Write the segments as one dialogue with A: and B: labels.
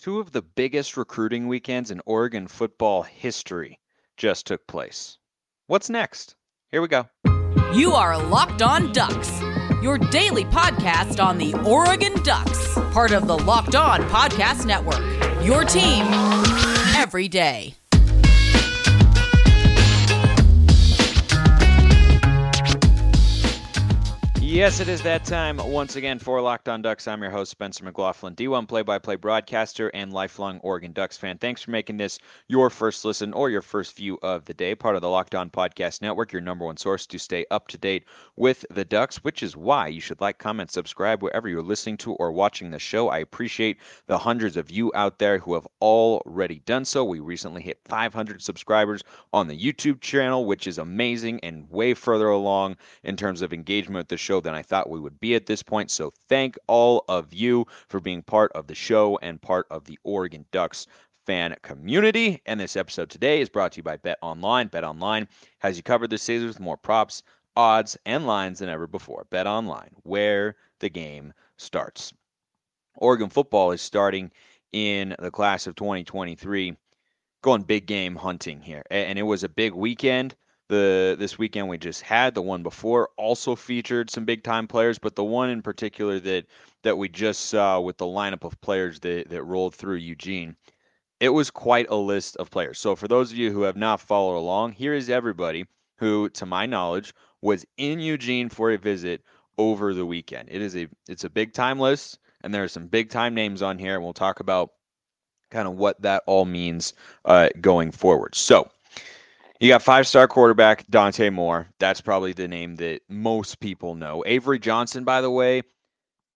A: Two of the biggest recruiting weekends in Oregon football history just took place. What's next? Here we go.
B: You are Locked On Ducks, your daily podcast on the Oregon Ducks, part of the Locked On Podcast Network. Your team every day.
A: Yes, it is that time once again for Locked On Ducks. I'm your host, Spencer McLaughlin, D1 play by play broadcaster and lifelong Oregon Ducks fan. Thanks for making this your first listen or your first view of the day, part of the Locked On Podcast Network, your number one source to stay up to date with the Ducks, which is why you should like, comment, subscribe wherever you're listening to or watching the show. I appreciate the hundreds of you out there who have already done so. We recently hit 500 subscribers on the YouTube channel, which is amazing and way further along in terms of engagement with the show than I thought we would be at this point. So thank all of you for being part of the show and part of the Oregon Ducks fan community. And this episode today is brought to you by Bet Online. Bet Online has you covered this season with more props, odds, and lines than ever before. Bet Online, where the game starts. Oregon football is starting in the class of 2023 going big game hunting here. And it was a big weekend. The this weekend we just had, the one before also featured some big time players, but the one in particular that that we just saw with the lineup of players that, that rolled through Eugene, it was quite a list of players. So for those of you who have not followed along, here is everybody who, to my knowledge, was in Eugene for a visit over the weekend. It is a it's a big time list, and there are some big time names on here, and we'll talk about kind of what that all means uh, going forward. So you got five star quarterback Dante Moore. That's probably the name that most people know. Avery Johnson, by the way,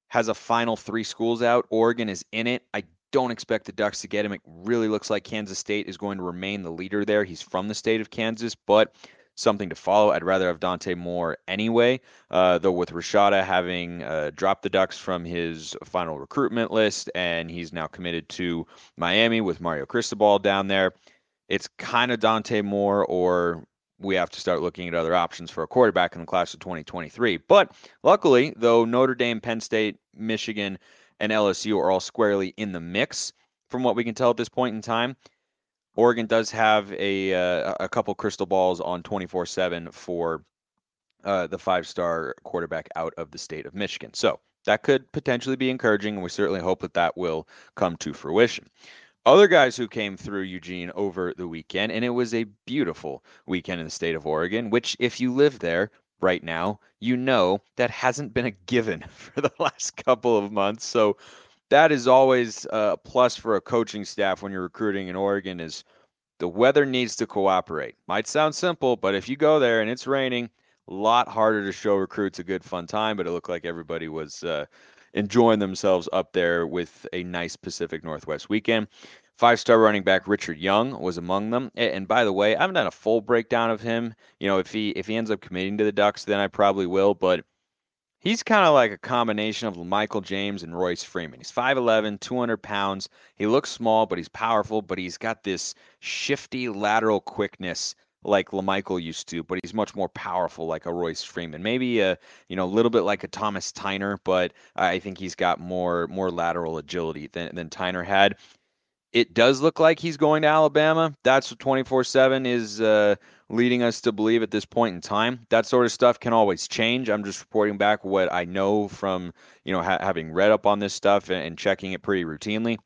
A: has a final three schools out. Oregon is in it. I don't expect the Ducks to get him. It really looks like Kansas State is going to remain the leader there. He's from the state of Kansas, but something to follow. I'd rather have Dante Moore anyway. Uh, though with Rashada having uh, dropped the Ducks from his final recruitment list, and he's now committed to Miami with Mario Cristobal down there it's kind of Dante Moore or we have to start looking at other options for a quarterback in the class of 2023. But luckily, though Notre Dame, Penn State, Michigan, and LSU are all squarely in the mix from what we can tell at this point in time, Oregon does have a uh, a couple crystal balls on 24/7 for uh, the five-star quarterback out of the state of Michigan. So that could potentially be encouraging, and we certainly hope that that will come to fruition other guys who came through Eugene over the weekend, and it was a beautiful weekend in the state of Oregon, which, if you live there right now, you know that hasn't been a given for the last couple of months. So that is always a plus for a coaching staff when you're recruiting in Oregon is the weather needs to cooperate. Might sound simple, but if you go there and it's raining, a lot harder to show recruits a good fun time, but it looked like everybody was uh, enjoying themselves up there with a nice Pacific Northwest weekend. Five star running back Richard Young was among them. And by the way, I haven't done a full breakdown of him. You know, if he if he ends up committing to the Ducks, then I probably will. But he's kind of like a combination of Michael James and Royce Freeman. He's 5'11, 200 pounds. He looks small, but he's powerful. But he's got this shifty lateral quickness like Lamichael used to, but he's much more powerful like a Royce Freeman. Maybe a you know a little bit like a Thomas Tyner, but I think he's got more more lateral agility than than Tyner had. It does look like he's going to Alabama. That's what 24/7 is uh, leading us to believe at this point in time. That sort of stuff can always change. I'm just reporting back what I know from you know ha- having read up on this stuff and, and checking it pretty routinely.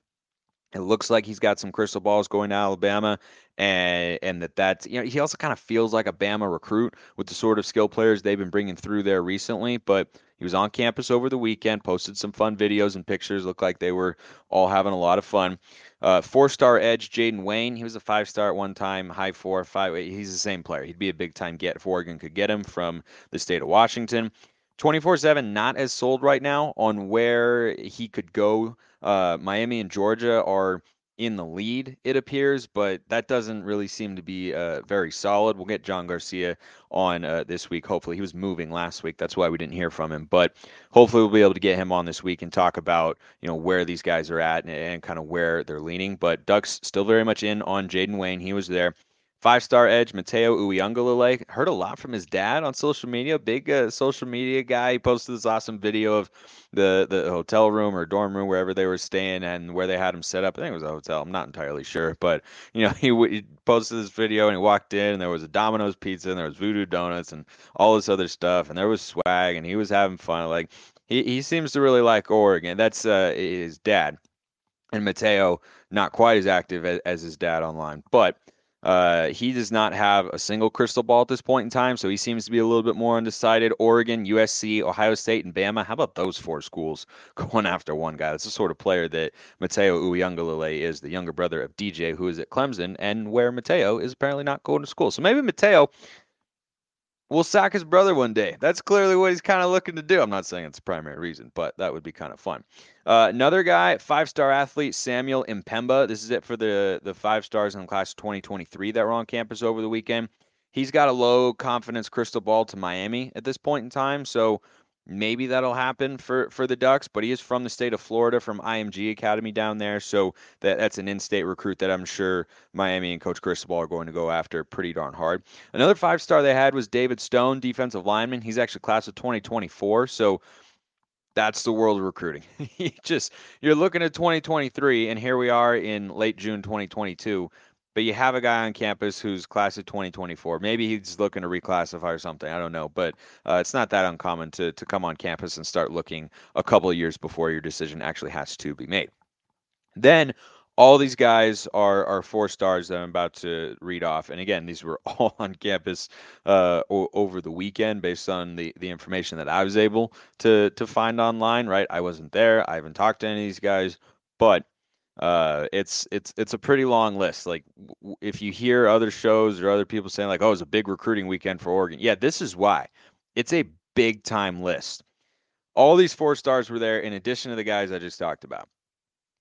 A: It looks like he's got some crystal balls going to Alabama, and and that that's you know he also kind of feels like a Bama recruit with the sort of skill players they've been bringing through there recently. But he was on campus over the weekend, posted some fun videos and pictures. Looked like they were all having a lot of fun. Uh, four-star edge Jayden Wayne. He was a five-star at one time, high four, five. He's the same player. He'd be a big-time get if Oregon could get him from the state of Washington. 24/7 not as sold right now on where he could go. Uh, Miami and Georgia are in the lead, it appears, but that doesn't really seem to be uh, very solid. We'll get John Garcia on uh, this week. Hopefully, he was moving last week. That's why we didn't hear from him. But hopefully, we'll be able to get him on this week and talk about you know where these guys are at and, and kind of where they're leaning. But Ducks still very much in on jayden Wayne. He was there. Five star edge Matayo Uiagalelei heard a lot from his dad on social media. Big uh, social media guy. He posted this awesome video of the the hotel room or dorm room wherever they were staying and where they had him set up. I think it was a hotel. I'm not entirely sure, but you know he, he posted this video and he walked in and there was a Domino's pizza and there was Voodoo donuts and all this other stuff and there was swag and he was having fun. Like he he seems to really like Oregon. That's uh, his dad and Matayo not quite as active as, as his dad online, but uh, he does not have a single crystal ball at this point in time, so he seems to be a little bit more undecided. Oregon, USC, Ohio State, and Bama. How about those four schools going after one guy? That's the sort of player that Matayo Uiagalelei is, the younger brother of DJ, who is at Clemson, and where Matayo is apparently not going to school. So maybe Matayo will sack his brother one day. That's clearly what he's kind of looking to do. I'm not saying it's the primary reason, but that would be kind of fun. Uh, another guy, five star athlete, Samuel M'Pemba. This is it for the, the five stars in class 2023 that were on campus over the weekend. He's got a low confidence crystal ball to Miami at this point in time. So maybe that'll happen for for the Ducks. But he is from the state of Florida, from IMG Academy down there, so that that's an in-state recruit that I'm sure Miami and Coach Cristobal are going to go after pretty darn hard. Another five-star they had was David Stone, defensive lineman. He's actually class of 2024, so that's the world of recruiting. you just you're looking at 2023, and here we are in late June 2022 but you have a guy on campus who's class of 2024. Maybe he's looking to reclassify or something. I don't know, but uh, it's not that uncommon to to come on campus and start looking a couple of years before your decision actually has to be made. Then all these guys are are four stars that I'm about to read off. And again, these were all on campus uh, o- over the weekend based on the the information that I was able to to find online. Right, I wasn't there. I haven't talked to any of these guys, but uh, it's it's it's a pretty long list. Like w- if you hear other shows or other people saying like, "Oh, it's a big recruiting weekend for Oregon," yeah, this is why. It's a big time list. All these four stars were there in addition to the guys I just talked about.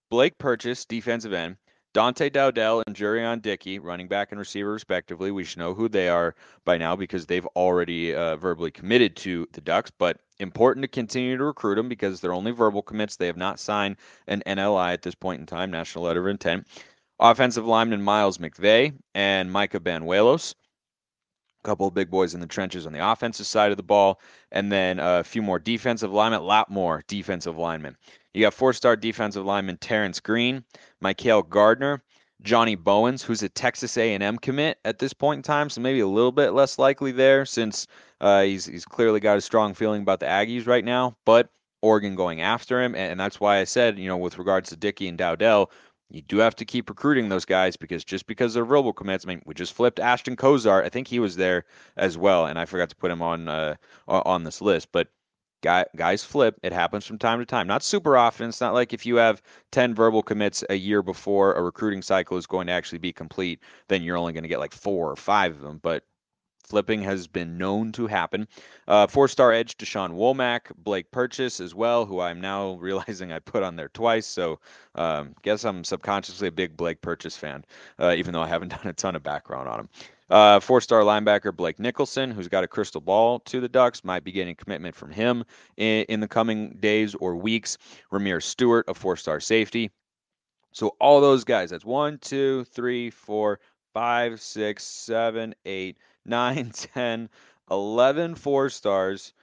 A: Blake Purchase, defensive end. Dante Dowdell and Jurion Dickey, running back and receiver respectively. We should know who they are by now because they've already uh, verbally committed to the Ducks. But important to continue to recruit them because they're only verbal commits. They have not signed an NLI at this point in time, National Letter of Intent. Offensive lineman Miles McVay and Micah Banuelos. A couple of big boys in the trenches on the offensive side of the ball, and then a few more defensive linemen, a lot more defensive linemen. You got four-star defensive lineman Terrence Green, Michael Gardner, Johnny Bowens, who's a Texas A&M commit at this point in time, so maybe a little bit less likely there since uh, he's he's clearly got a strong feeling about the Aggies right now. But Oregon going after him, and, and that's why I said, you know, with regards to Dickey and Dowdell, you do have to keep recruiting those guys because just because they're verbal commits, I mean, we just flipped Ashton Cozart. I think he was there as well, and I forgot to put him on uh, on this list, but Guy, guys flip. It happens from time to time. Not super often. It's not like if you have 10 verbal commits a year before a recruiting cycle is going to actually be complete, then you're only going to get like four or five of them. But flipping has been known to happen. Uh, four star edge Deshaun Womack, Blake Purchase as well, who I'm now realizing I put on there twice. So um, guess I'm subconsciously a big Blake Purchase fan, uh, even though I haven't done a ton of background on him. Uh, four star linebacker Blake Nicholson, who's got a crystal ball to the Ducks, might be getting commitment from him in, in the coming days or weeks. Rahmir Stewart, a four star safety. So all those guys, that's one, two, three, four, five, six, seven, eight, nine, 10, 11 four stars.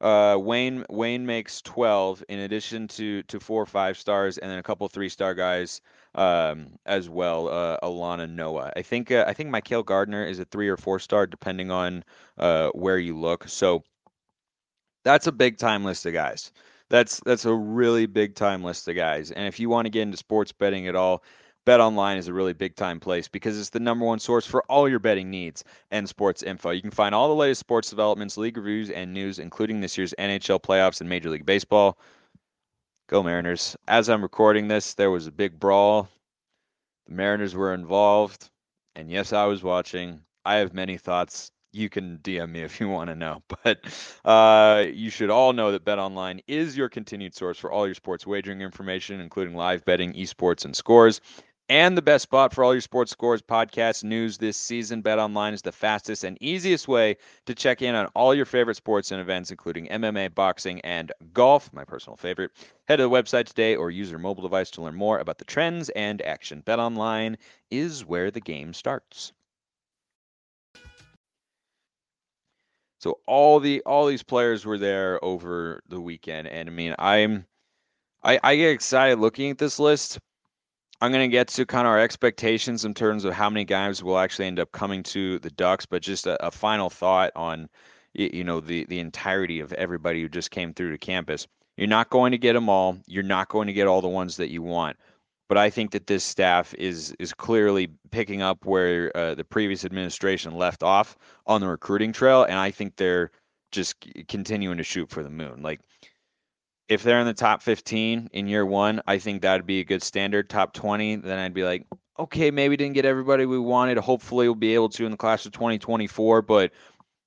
A: Uh, Wayne Wayne makes 12 in addition to to four five stars and then a couple three star guys um, as well. Uh, Alana Noah. I think uh, I think Michael Gardner is a three or four star depending on uh, where you look. So that's a big time list of guys. That's that's a really big time list of guys. And if you want to get into sports betting at all, Bet Online is a really big time place because it's the number one source for all your betting needs and sports info. You can find all the latest sports developments, league reviews, and news, including this year's NHL playoffs and Major League Baseball. Go Mariners. As I'm recording this, there was a big brawl. The Mariners were involved. And yes, I was watching. I have many thoughts. You can DM me if you want to know. But uh, you should all know that Bet Online is your continued source for all your sports wagering information, including live betting, esports, and scores and the best spot for all your sports scores, podcasts, news this season. Bet online is the fastest and easiest way to check in on all your favorite sports and events, including MMA, boxing, and golf, my personal favorite. Head to the website today or use your mobile device to learn more about the trends and action. Bet online is where the game starts. So all the all these players were there over the weekend, and I mean, I'm I, I get excited looking at this list I'm going to get to kind of our expectations in terms of how many guys will actually end up coming to the Ducks, but just a, a final thought on you know the the entirety of everybody who just came through to campus. You're not going to get them all. You're not going to get all the ones that you want. But I think that this staff is is clearly picking up where uh, the previous administration left off on the recruiting trail, and I think they're just continuing to shoot for the moon. Like if they're in the top 15 in year one, I think that'd be a good standard. Top 20, then I'd be like, okay, maybe didn't get everybody we wanted. Hopefully, we'll be able to in the class of 2024. But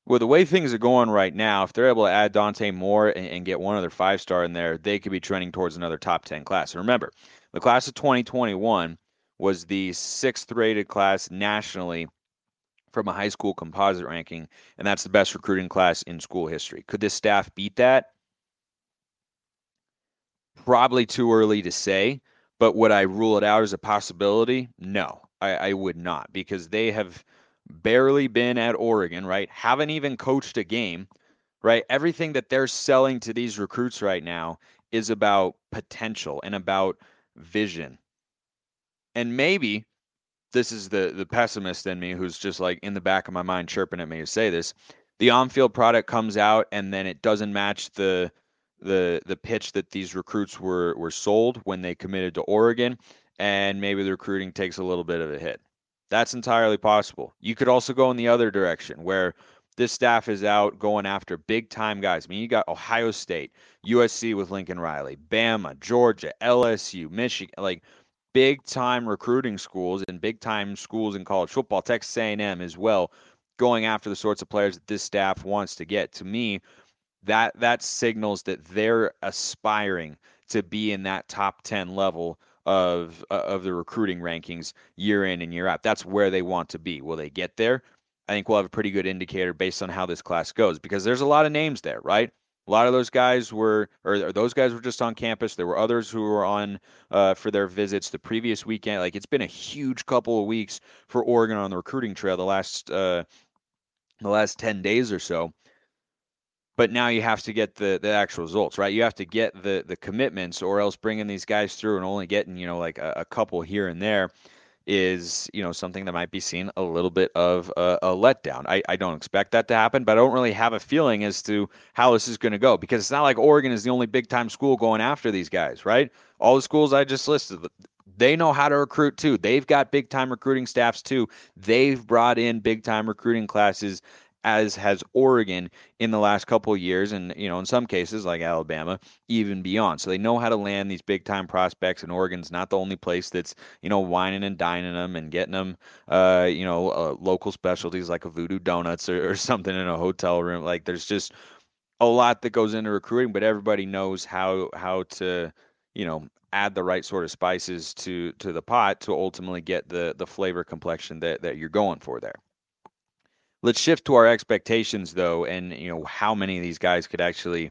A: with the way things are going right now, if they're able to add Dante Moore and, and get one other five star in there, they could be trending towards another top 10 class. And remember, the class of 2021 was the sixth rated class nationally from a high school composite ranking, and that's the best recruiting class in school history. Could this staff beat that? Probably too early to say, but would I rule it out as a possibility? No, I, I would not because they have barely been at Oregon, right? Haven't even coached a game, right? Everything that they're selling to these recruits right now is about potential and about vision. And maybe this is the the pessimist in me who's just like in the back of my mind chirping at me to say this. The on-field product comes out and then it doesn't match the the the pitch that these recruits were were sold when they committed to Oregon, and maybe the recruiting takes a little bit of a hit. That's entirely possible. You could also go in the other direction where this staff is out going after big time guys. I mean, you got Ohio State, USC with Lincoln Riley, Bama, Georgia, LSU, Michigan, like big time recruiting schools and big time schools in college football, Texas A&M as well, going after the sorts of players that this staff wants to get. To me, that that signals that they're aspiring to be in that top 10 level of uh, of the recruiting rankings year in and year out. That's where they want to be. Will they get there? I think we'll have a pretty good indicator based on how this class goes because there's a lot of names there, right? A lot of those guys were, or those guys were just on campus. There were others who were on uh, for their visits the previous weekend. Like it's been a huge couple of weeks for Oregon on the recruiting trail the last uh, the last ten days or so but now you have to get the the actual results right? You have to get the the commitments or else bringing these guys through and only getting you know like a, a couple here and there is you know something that might be seen a little bit of a, a letdown. I, I don't expect that to happen but i don't really have a feeling as to how this is going to go because it's not like oregon is the only big time school going after these guys right? All the schools i just listed they know how to recruit too. They've got big time recruiting staffs too. They've brought in big time recruiting classes as has Oregon in the last couple years, and you know, in some cases like Alabama, even beyond. So they know how to land these big time prospects, and Oregon's not the only place that's you know wining and dining them and getting them, uh, you know, uh, local specialties like a Voodoo Donuts or, or something in a hotel room. Like there's just a lot that goes into recruiting, but everybody knows how how to you know add the right sort of spices to to the pot to ultimately get the the flavor complexion that that you're going for there. Let's shift to our expectations though, and you know how many of these guys could actually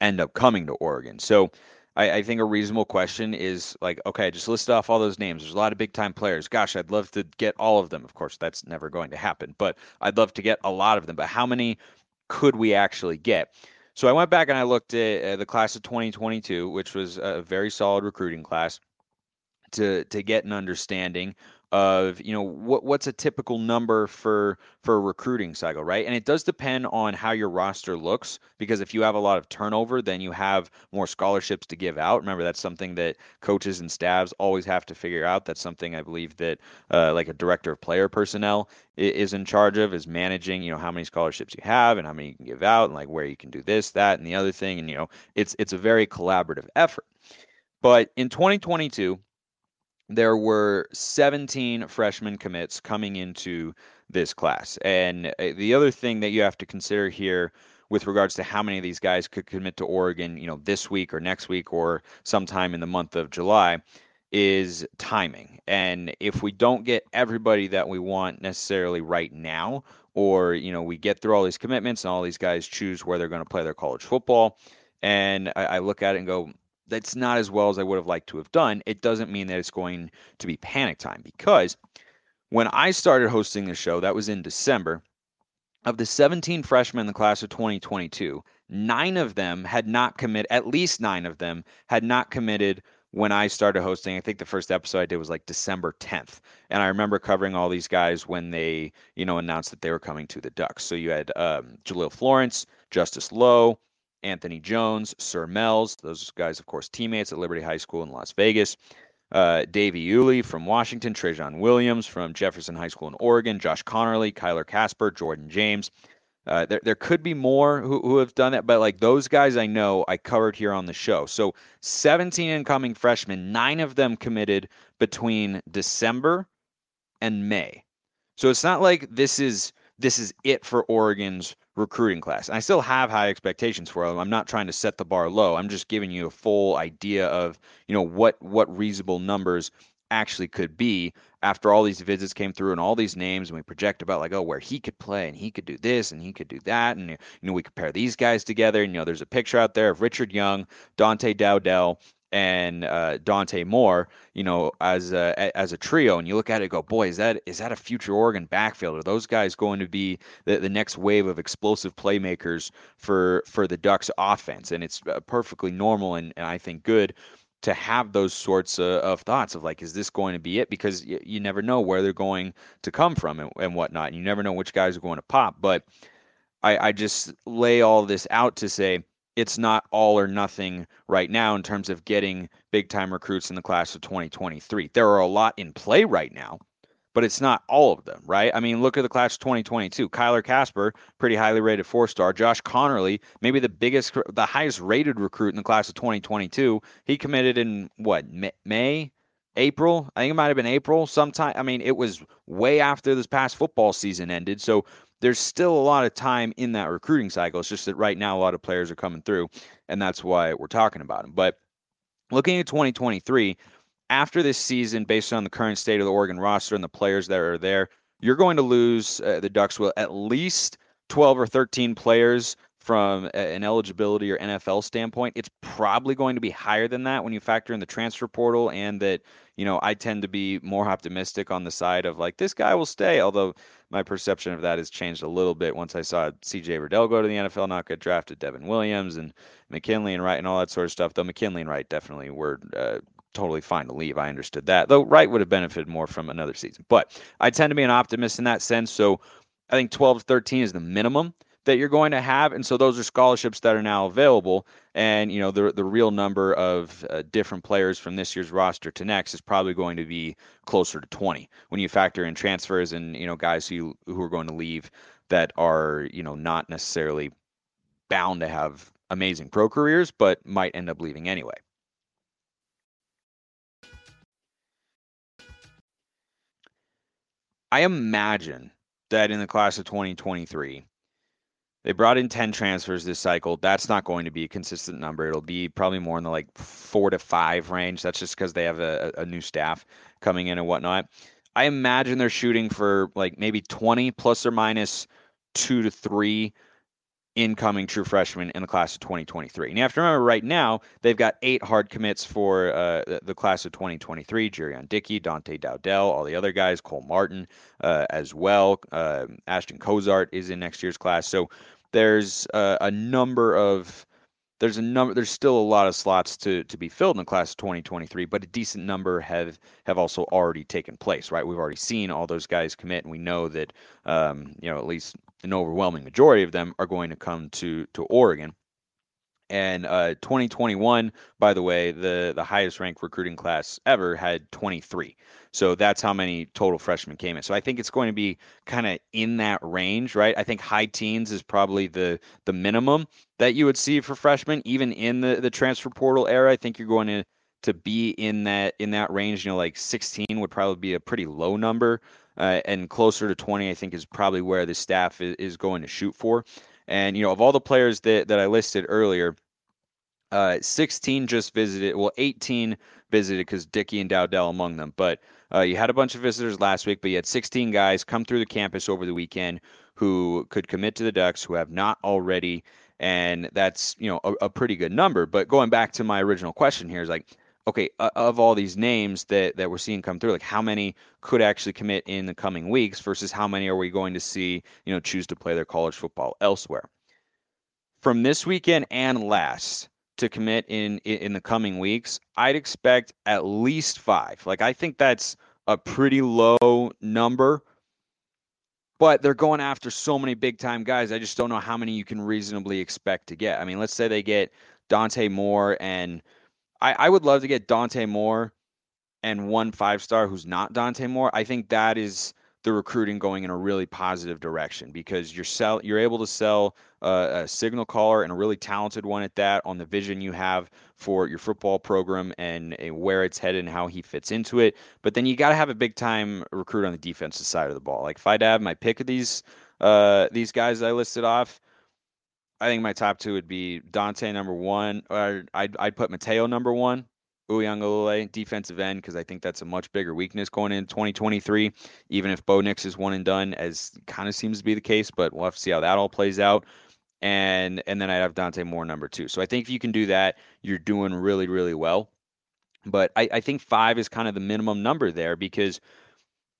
A: end up coming to Oregon. So I, I, think a reasonable question is like, okay, just list off all those names. There's a lot of big time players. Gosh, I'd love to get all of them. Of course, that's never going to happen, but I'd love to get a lot of them. But how many could we actually get? So I went back and I looked at the class of 2022, which was a very solid recruiting class, to to get an understanding of you know what what's a typical number for for a recruiting cycle right? And it does depend on how your roster looks because if you have a lot of turnover then you have more scholarships to give out. Remember that's something that coaches and staffs always have to figure out. That's something i believe that uh, like a director of player personnel is in charge of is managing you know how many scholarships you have and how many you can give out and like where you can do this that and the other thing. And you know it's it's a very collaborative effort. But in 2022 there were 17 freshman commits coming into this class. And uh, the other thing that you have to consider here with regards to how many of these guys could commit to Oregon, you know, this week or next week or sometime in the month of July is timing. And if we don't get everybody that we want necessarily right now, or, you know, we get through all these commitments and all these guys choose where they're going to play their college football, and I, I look at it and go, that's not as well as I would have liked to have done, it doesn't mean that it's going to be panic time because when I started hosting the show, that was in December, of the 17 freshmen in the class of 2022, nine of them had not committed, at least nine of them had not committed when I started hosting. I think the first episode I did was like December 10th. And I remember covering all these guys when they, you know, announced that they were coming to the Ducks. So you had um, Jahlil Florence, Justice Lowe, Anthony Jones, Sir Mells. Those guys, of course, teammates at Liberty High School in Las Vegas. Uh, Davey Iuli from Washington, Trajan Williams from Jefferson High School in Oregon, Josh Conerly, Kyler Kasper, Jordan James. Uh, there, there could be more who, who have done that, but like those guys I know I covered here on the show. So 17 incoming freshmen, nine of them committed between December and May. So it's not like this is this is it for Oregon's recruiting class. And I still have high expectations for them. I'm not trying to set the bar low. I'm just giving you a full idea of, you know, what what reasonable numbers actually could be after all these visits came through and all these names and we project about like oh where he could play and he could do this and he could do that and you know we compare these guys together and you know there's a picture out there of Richard Young, Dante Dowdell and uh, Dante Moore, you know, as a as a trio, and you look at it, go, boy, is that is that a future Oregon backfield? Are those guys going to be the, the next wave of explosive playmakers for for the Ducks offense? And it's uh, perfectly normal and, and I think good to have those sorts of, of, thoughts of like, is this going to be it? Because y- you never know where they're going to come from and, and whatnot. And you never know which guys are going to pop. But I, I just lay all this out to say it's not all or nothing right now in terms of getting big time recruits in the class of 2023. There are a lot in play right now but it's not all of them, right? I mean, look at the class of 2022. Kyler Kasper, pretty highly rated four star. Josh Conerly, maybe the biggest, the highest rated recruit in the class of 2022. He committed in what, May, April? I think it might have been April sometime. I mean, it was way after this past football season ended. So there's still a lot of time in that recruiting cycle. It's just that right now a lot of players are coming through, and that's why we're talking about them. But looking at 2023, after this season, based on the current state of the Oregon roster and the players that are there, you're going to lose uh, the Ducks will at least 12 or 13 players from an eligibility or NFL standpoint. It's probably going to be higher than that when you factor in the transfer portal and that, you know, I tend to be more optimistic on the side of like this guy will stay, although my perception of that has changed a little bit once I saw CJ Verdell go to the NFL, not get drafted, Devin Williams and McKinley and Wright and all that sort of stuff. Though McKinley and Wright definitely were uh, totally fine to leave. I understood that. Though Wright would have benefited more from another season. But I tend to be an optimist in that sense. So I think 12 to 13 is the minimum that you're going to have. And so those are scholarships that are now available. And, you know, the, the real number of uh, different players from this year's roster to next is probably going to be closer to 20 when you factor in transfers and, you know, guys who, who are going to leave that are, you know, not necessarily bound to have amazing pro careers, but might end up leaving anyway. I imagine that in the class of 2023, they brought in 10 transfers this cycle. That's not going to be a consistent number. It'll be probably more in the like four to five range. That's just because they have a, a new staff coming in and whatnot. I imagine they're shooting for like maybe 20 plus or minus two to three incoming true freshmen in the class of 2023. And you have to remember right now, they've got eight hard commits for uh, the, class of 2023 Jurion Dickey, Dante Dowdell, all the other guys, Cole Martin uh, as well. Uh, Ashton Cozart is in next year's class. So there's uh, a number of there's a number there's still a lot of slots to to be filled in the class of 2023 but a decent number have have also already taken place right we've already seen all those guys commit and we know that um, you know at least an overwhelming majority of them are going to come to to Oregon. And uh, 2021, by the way, the the highest ranked recruiting class ever had 23. So that's how many total freshmen came in. So I think it's going to be kind of in that range, right? I think high teens is probably the the minimum that you would see for freshmen, even in the the transfer portal era. I think you're going to to be in that in that range. You know, like 16 would probably be a pretty low number uh, and closer to 20, I think, is probably where the staff is, is, going to shoot for. And, you know, of all the players that, that I listed earlier, uh, 16 just visited, well, 18 visited because Dickey and Dowdell among them. But uh, you had a bunch of visitors last week, but you had 16 guys come through the campus over the weekend who could commit to the Ducks who have not already. And that's, you know, a, a pretty good number. But going back to my original question here is like, okay, of all these names that that we're seeing come through, like how many could actually commit in the coming weeks versus how many are we going to see, you know, choose to play their college football elsewhere. From this weekend and last to commit in in the coming weeks, I'd expect at least 5. Like I think that's a pretty low number. But they're going after so many big time guys. I just don't know how many you can reasonably expect to get. I mean, let's say they get Dante Moore and I, I would love to get Dante Moore and one five star who's not Dante Moore. I think that is the recruiting going in a really positive direction because you're sell you're able to sell a signal caller and a really talented one at that on the vision you have for your football program and, and where it's headed and how he fits into it. But then you got to have a big time recruit on the defensive side of the ball. Like if I'd have my pick of these uh, these guys I listed off, I think my top two would be Dante number one, or I'd I'd put Matayo number one, Uiagalelei defensive end because I think that's a much bigger weakness going into 2023. Even if Bo Nix is one and done, as kind of seems to be the case, but we'll have to see how that all plays out. And and then I'd have Dante Moore number two. So I think if you can do that, you're doing really really well. But I, I think five is kind of the minimum number there because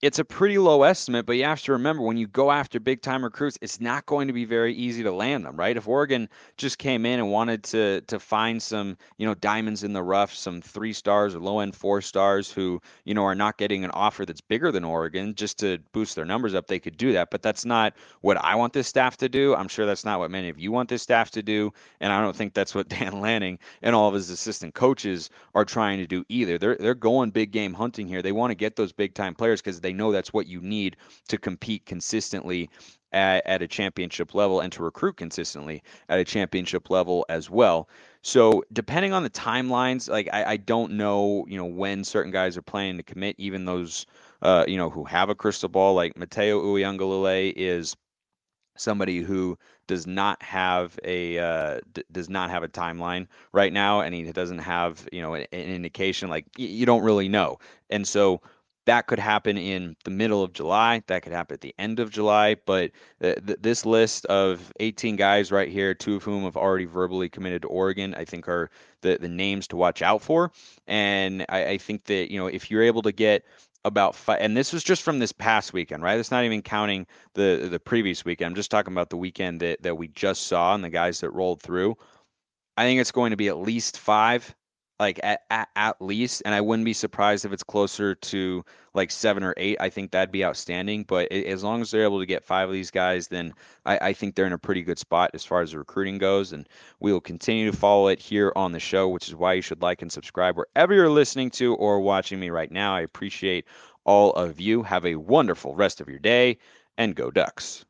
A: it's a pretty low estimate, but you have to remember when you go after big time recruits, it's not going to be very easy to land them, right? If Oregon just came in and wanted to to find some, you know, diamonds in the rough, some three stars or low end four stars who, you know, are not getting an offer that's bigger than Oregon just to boost their numbers up, they could do that. But that's not what I want this staff to do. I'm sure that's not what many of you want this staff to do. And I don't think that's what Dan Lanning and all of his assistant coaches are trying to do either. They're they're going big game hunting here. They want to get those big time players because they know that's what you need to compete consistently at, at, a championship level and to recruit consistently at a championship level as well. So depending on the timelines, like I, I don't know, you know, when certain guys are planning to commit, even those, uh, you know, who have a crystal ball, like Matayo Uiagalelei is somebody who does not have a uh, d- does not have a timeline right now, and he doesn't have you know an, an indication. Like y- you don't really know, and so that could happen in the middle of July. That could happen at the end of July. But th- th- this list of 18 guys right here, two of whom have already verbally committed to Oregon, I think are the, the names to watch out for. And I, I think that, you know, if you're able to get about five, and this was just from this past weekend, right? It's not even counting the the previous weekend. I'm just talking about the weekend that, that we just saw and the guys that rolled through. I think it's going to be at least five like at, at, at least and i wouldn't be surprised if it's closer to like seven or eight i think that'd be outstanding but as long as they're able to get five of these guys then I, I think they're in a pretty good spot as far as the recruiting goes and we will continue to follow it here on the show which is why you should like and subscribe wherever you're listening to or watching me right now. I appreciate all of you. Have a wonderful rest of your day and go ducks